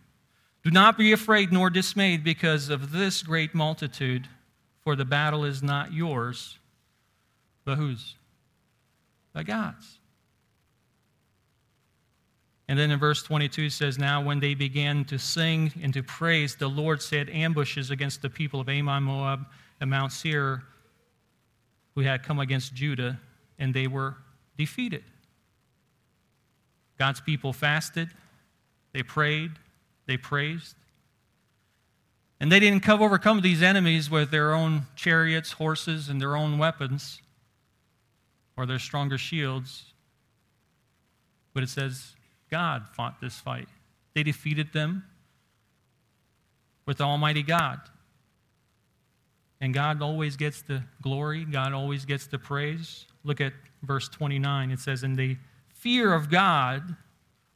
Do not be afraid nor dismayed because of this great multitude, for the battle is not yours, but whose? But God's. And then in verse 22 says, Now when they began to sing and to praise, the Lord set ambushes against the people of Ammon, Moab, and Mount Seir who had come against Judah, and they were defeated. God's people fasted, they prayed, they praised. And they didn't come overcome these enemies with their own chariots, horses, and their own weapons or their stronger shields. But it says God fought this fight. They defeated them with Almighty God. And God always gets the glory, God always gets the praise. Look at verse 29. It says, And the fear of God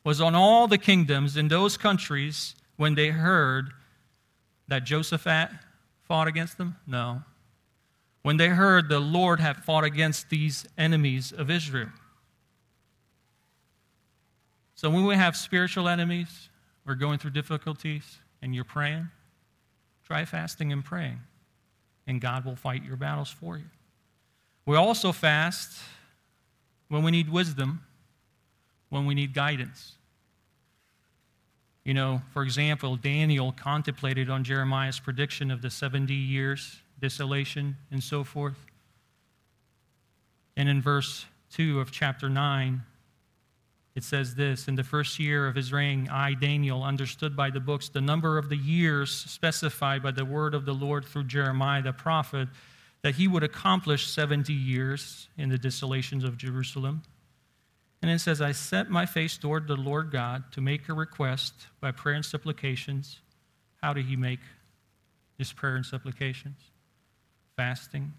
was on all the kingdoms in those countries when they heard that Josaphat fought against them? No. When they heard the Lord had fought against these enemies of Israel. So when we have spiritual enemies, we're going through difficulties, and you're praying, try fasting and praying and God will fight your battles for you. We also fast when we need wisdom, when we need guidance. You know, for example, Daniel contemplated on Jeremiah's prediction of the 70 years desolation and so forth. And in verse 2 of chapter 9, it says this In the first year of his reign, I, Daniel, understood by the books the number of the years specified by the word of the Lord through Jeremiah the prophet, that he would accomplish 70 years in the desolations of Jerusalem. And it says, I set my face toward the Lord God to make a request by prayer and supplications. How did he make his prayer and supplications? Fasting,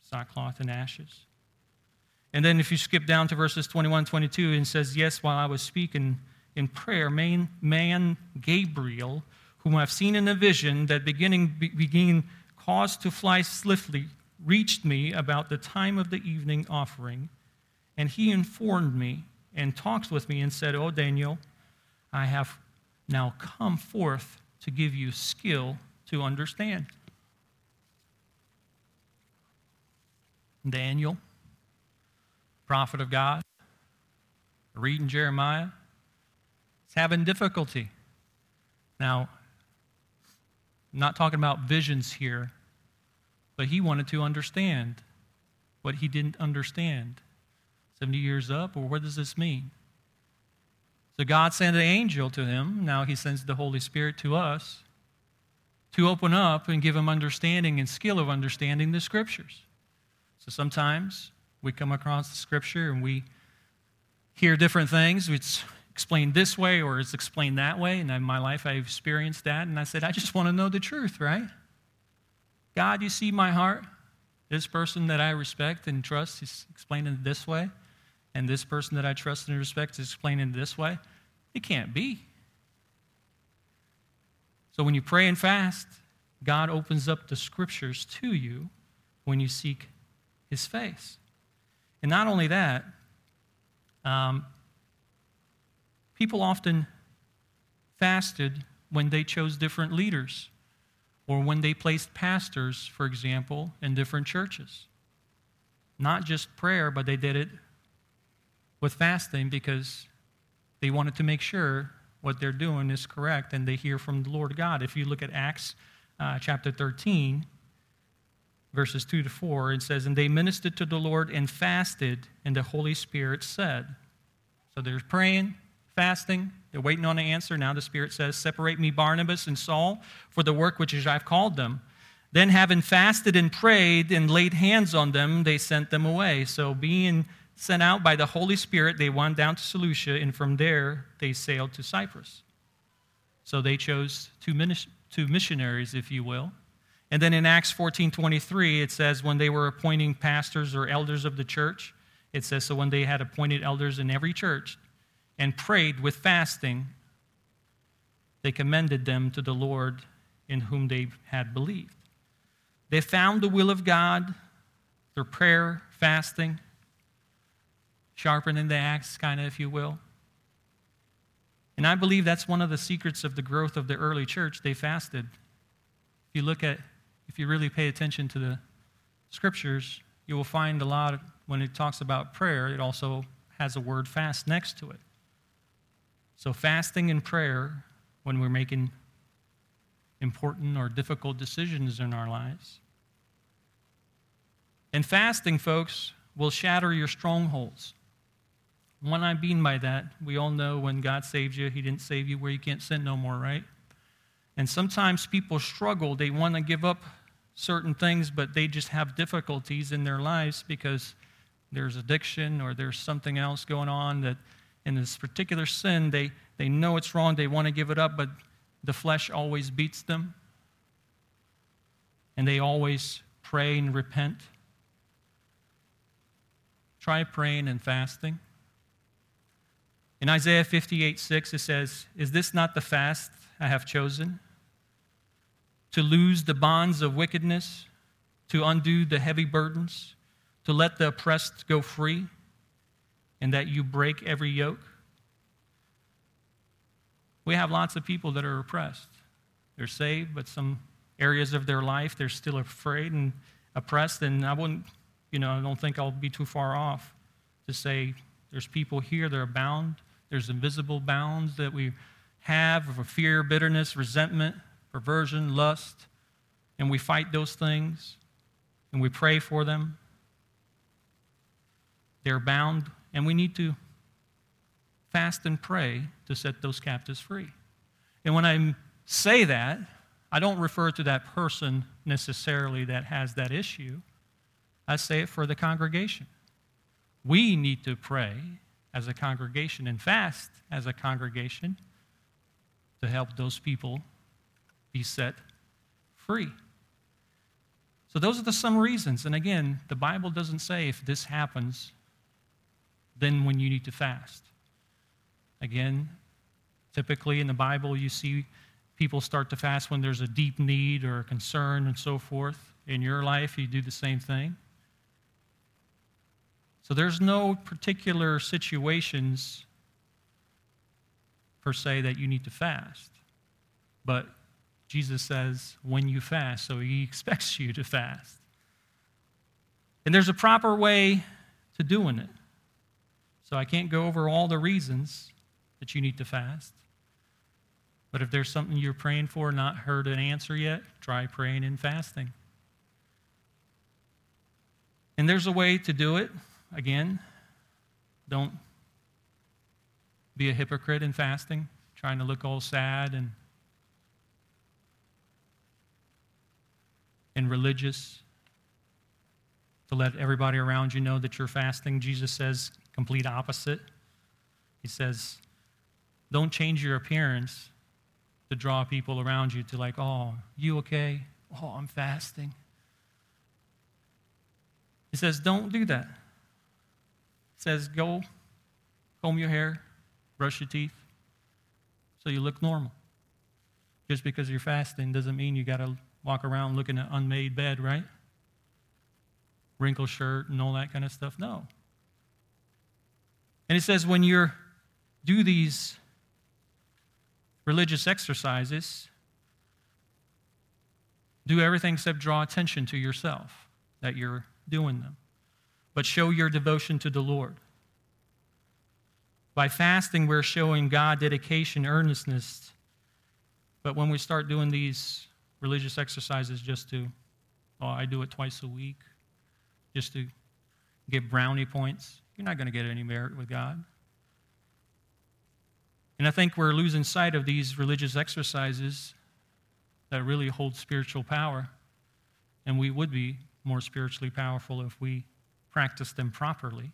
sackcloth, and ashes. And then if you skip down to verses 21 22, it says, Yes, while I was speaking in prayer, man, man Gabriel, whom I've seen in a vision that beginning being caused to fly swiftly, reached me about the time of the evening offering and he informed me and talked with me and said, Oh, Daniel, I have now come forth to give you skill to understand. Daniel, prophet of God, reading Jeremiah, is having difficulty. Now, I'm not talking about visions here, but he wanted to understand what he didn't understand. 70 years up, or what does this mean? So God sent an angel to him. Now he sends the Holy Spirit to us to open up and give him understanding and skill of understanding the scriptures. So sometimes we come across the scripture and we hear different things. It's explained this way or it's explained that way. And in my life, I've experienced that. And I said, I just want to know the truth, right? God, you see my heart. This person that I respect and trust is explaining it this way and this person that I trust and respect is explaining it this way? It can't be. So when you pray and fast, God opens up the scriptures to you when you seek his face. And not only that, um, people often fasted when they chose different leaders or when they placed pastors, for example, in different churches. Not just prayer, but they did it with fasting because they wanted to make sure what they're doing is correct and they hear from the Lord God. If you look at Acts uh, chapter 13, verses 2 to 4, it says, And they ministered to the Lord and fasted, and the Holy Spirit said. So they're praying, fasting, they're waiting on an answer. Now the Spirit says, Separate me, Barnabas and Saul, for the work which I've called them. Then, having fasted and prayed and laid hands on them, they sent them away. So, being sent out by the Holy Spirit, they went down to Seleucia, and from there they sailed to Cyprus. So they chose two, two missionaries, if you will. And then in Acts 14 23, it says, when they were appointing pastors or elders of the church, it says, so when they had appointed elders in every church and prayed with fasting, they commended them to the Lord in whom they had believed. They found the will of God through prayer, fasting, sharpening the axe, kind of, if you will. And I believe that's one of the secrets of the growth of the early church. They fasted. If you look at, if you really pay attention to the scriptures, you will find a lot, of, when it talks about prayer, it also has a word fast next to it. So, fasting and prayer, when we're making important or difficult decisions in our lives. And fasting, folks, will shatter your strongholds. What I mean by that, we all know when God saves you, He didn't save you where you can't sin no more, right? And sometimes people struggle. They want to give up certain things, but they just have difficulties in their lives because there's addiction or there's something else going on that in this particular sin, they, they know it's wrong, they want to give it up, but the flesh always beats them. And they always pray and repent. Try praying and fasting. In Isaiah 58 6, it says, Is this not the fast I have chosen? To loose the bonds of wickedness, to undo the heavy burdens, to let the oppressed go free, and that you break every yoke? We have lots of people that are oppressed. They're saved, but some areas of their life they're still afraid and oppressed. And I wouldn't, you know, I don't think I'll be too far off to say there's people here that are bound there's invisible bounds that we have of fear, bitterness, resentment, perversion, lust, and we fight those things and we pray for them. They're bound, and we need to fast and pray to set those captives free. And when I say that, I don't refer to that person necessarily that has that issue. I say it for the congregation. We need to pray as a congregation and fast as a congregation to help those people be set free. So, those are the some reasons. And again, the Bible doesn't say if this happens, then when you need to fast. Again, typically in the Bible, you see people start to fast when there's a deep need or a concern and so forth. In your life, you do the same thing. So there's no particular situations per se that you need to fast. But Jesus says when you fast, so he expects you to fast. And there's a proper way to doing it. So I can't go over all the reasons that you need to fast. But if there's something you're praying for, not heard an answer yet, try praying and fasting. And there's a way to do it. Again, don't be a hypocrite in fasting, trying to look all sad and and religious to let everybody around you know that you're fasting. Jesus says complete opposite. He says, don't change your appearance to draw people around you to like, oh, you okay? Oh, I'm fasting. He says, don't do that. He says, go comb your hair, brush your teeth, so you look normal. Just because you're fasting doesn't mean you got to walk around looking at an unmade bed, right? Wrinkled shirt and all that kind of stuff. No. And it says when you do these religious exercises, do everything except draw attention to yourself that you're doing them, but show your devotion to the Lord. By fasting, we're showing God dedication, earnestness. But when we start doing these religious exercises just to, oh, I do it twice a week, just to get brownie points, you're not going to get any merit with God. And I think we're losing sight of these religious exercises that really hold spiritual power. And we would be more spiritually powerful if we practice them properly.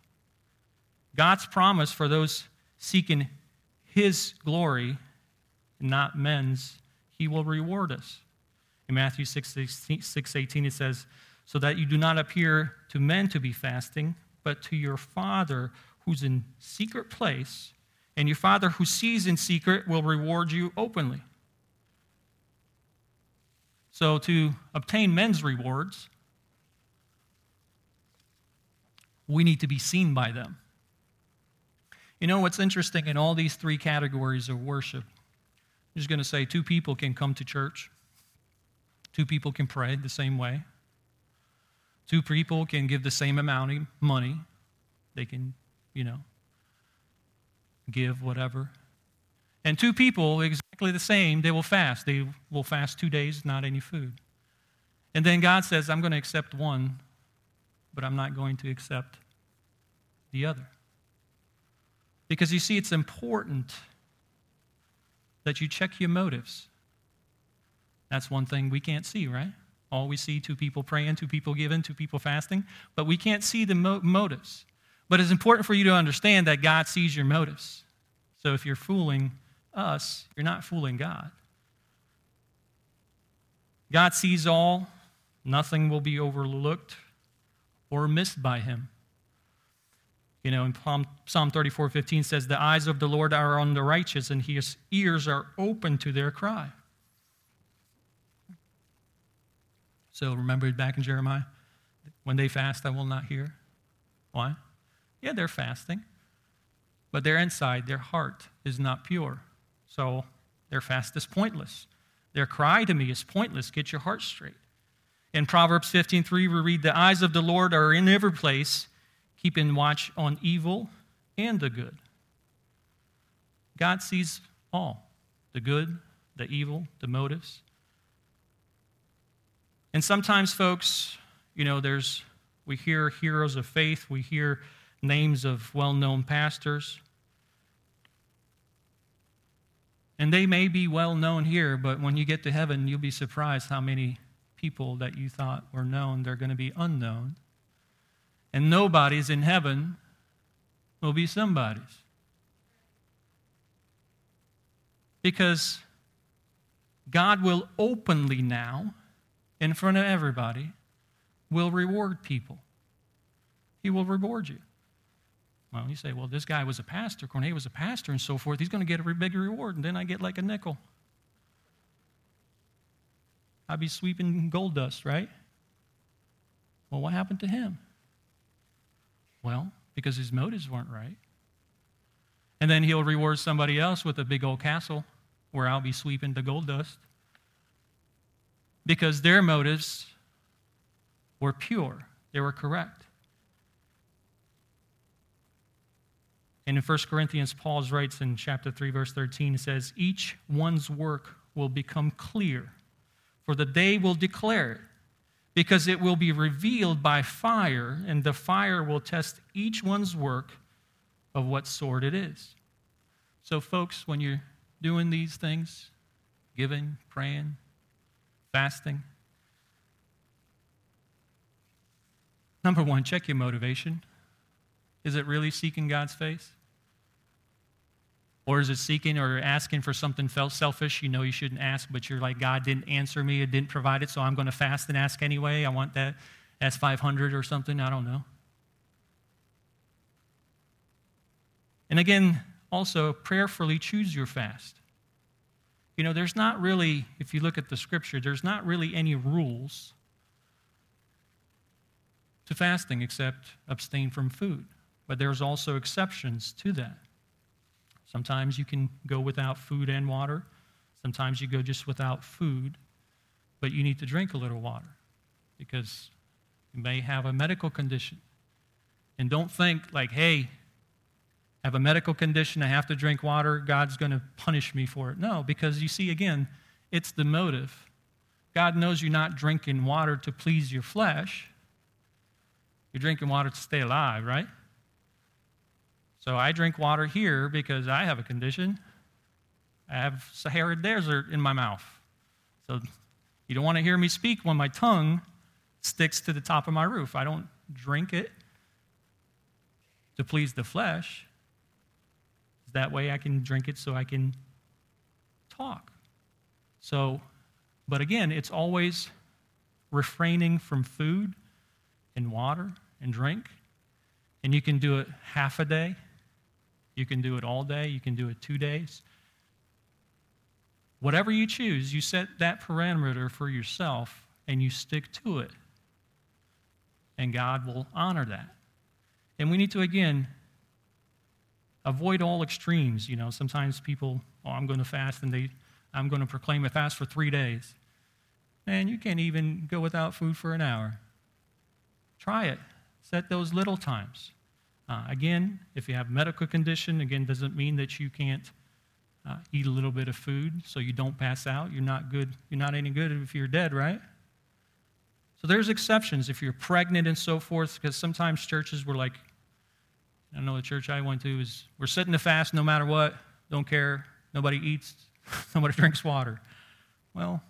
God's promise for those seeking His glory, not men's, He will reward us. In Matthew 6, 6 18, it says, So that you do not appear to men to be fasting, but to your Father who's in secret place, and your Father who sees in secret will reward you openly. So, to obtain men's rewards, we need to be seen by them. You know what's interesting in all these three categories of worship? I'm just going to say two people can come to church Two people can pray the same way. Two people can give the same amount of money. They can, you know, give whatever. And two people, exactly the same, they will fast. They will fast two days, not any food. And then God says, I'm going to accept one, but I'm not going to accept the other. Because you see, it's important that you check your motives. That's one thing we can't see, right? All we see two people praying, two people giving, two people fasting, but we can't see the mo- motives. But it's important for you to understand that God sees your motives. So if you're fooling us, you're not fooling God. God sees all, nothing will be overlooked or missed by him. You know, in Psalm 34 15 says, The eyes of the Lord are on the righteous, and his ears are open to their cry. So remember back in Jeremiah? When they fast, I will not hear. Why? Yeah, they're fasting, but their inside, their heart is not pure. So their fast is pointless. Their cry to me is pointless. Get your heart straight. In Proverbs 15:3, we read, The eyes of the Lord are in every place, keeping watch on evil and the good. God sees all the good, the evil, the motives. And sometimes, folks, you know, there's, we hear heroes of faith, we hear names of well known pastors. And they may be well known here, but when you get to heaven, you'll be surprised how many people that you thought were known, they're going to be unknown. And nobodies in heaven will be somebody's. Because God will openly now, in front of everybody, will reward people. He will reward you. Well, you say, well, this guy was a pastor, Cornelius was a pastor, and so forth. He's going to get a big reward, and then I get like a nickel. I'd be sweeping gold dust, right? Well, what happened to him? Well, because his motives weren't right. And then he'll reward somebody else with a big old castle where I'll be sweeping the gold dust. Because their motives were pure, they were correct. And in 1 Corinthians, Paul writes in chapter 3, verse 13, he says, Each one's work will become clear, for the day will declare it, because it will be revealed by fire, and the fire will test each one's work of what sort it is. So, folks, when you're doing these things, giving, praying, fasting, number one, check your motivation. Is it really seeking God's face? Or is it seeking or asking for something felt selfish you know you shouldn't ask, but you're like, God didn't answer me, it didn't provide it, so I'm going to fast and ask anyway. I want that S500 or something. I don't know. And again, also, prayerfully choose your fast. You know, there's not really, if you look at the scripture, there's not really any rules to fasting except abstain from food. But there's also exceptions to that. Sometimes you can go without food and water. Sometimes you go just without food, but you need to drink a little water because you may have a medical condition. And don't think like, hey, I have a medical condition, I have to drink water, God's going to punish me for it. No, because you see, again, it's the motive. God knows you're not drinking water to please your flesh, you're drinking water to stay alive, right? So I drink water here because I have a condition. I have Sahara desert in my mouth. So you don't want to hear me speak when my tongue sticks to the top of my roof. I don't drink it to please the flesh. That way I can drink it so I can talk. So, but again, it's always refraining from food and water and drink. And you can do it half a day you can do it all day, you can do it two days. Whatever you choose, you set that parameter for yourself and you stick to it. And God will honor that. And we need to, again, avoid all extremes. You know, sometimes people, oh, I'm going to fast and they, I'm going to proclaim a fast for three days. Man, you can't even go without food for an hour. Try it. Set those little times. Uh, again, if you have medical condition, again, doesn't mean that you can't uh, eat a little bit of food so you don't pass out. You're not good. You're not any good if you're dead, right? So there's exceptions if you're pregnant and so forth, because sometimes churches were like, I know the church I went to is we're sitting to fast no matter what, don't care, nobody eats, nobody drinks water. Well,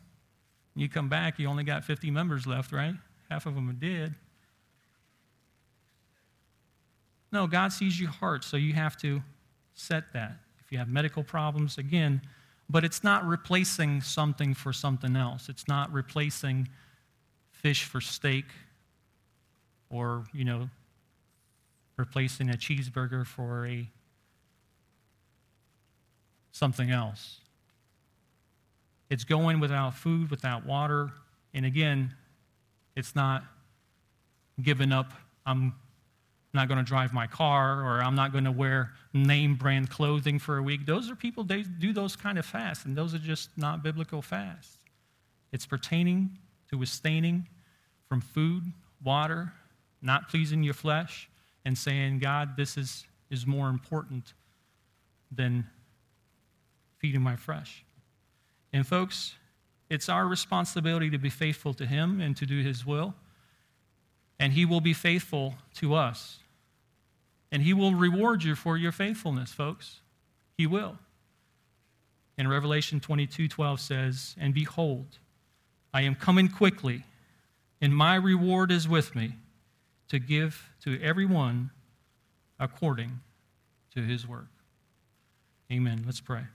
you come back, you only got 50 members left, right? Half of them are dead. No, God sees your heart, so you have to set that. If you have medical problems, again, but it's not replacing something for something else. It's not replacing fish for steak or, you know, replacing a cheeseburger for a something else. It's going without food, without water, and again, it's not giving up. I'm not going to drive my car or I'm not going to wear name brand clothing for a week. Those are people, they do those kind of fasts, and those are just not biblical fasts. It's pertaining to abstaining from food, water, not pleasing your flesh, and saying, God, this is, is more important than feeding my flesh. And folks, it's our responsibility to be faithful to Him and to do His will. And He will be faithful to us. And he will reward you for your faithfulness, folks. He will. In Revelation 22 12 says, And behold, I am coming quickly, and my reward is with me to give to everyone according to his work. Amen. Let's pray.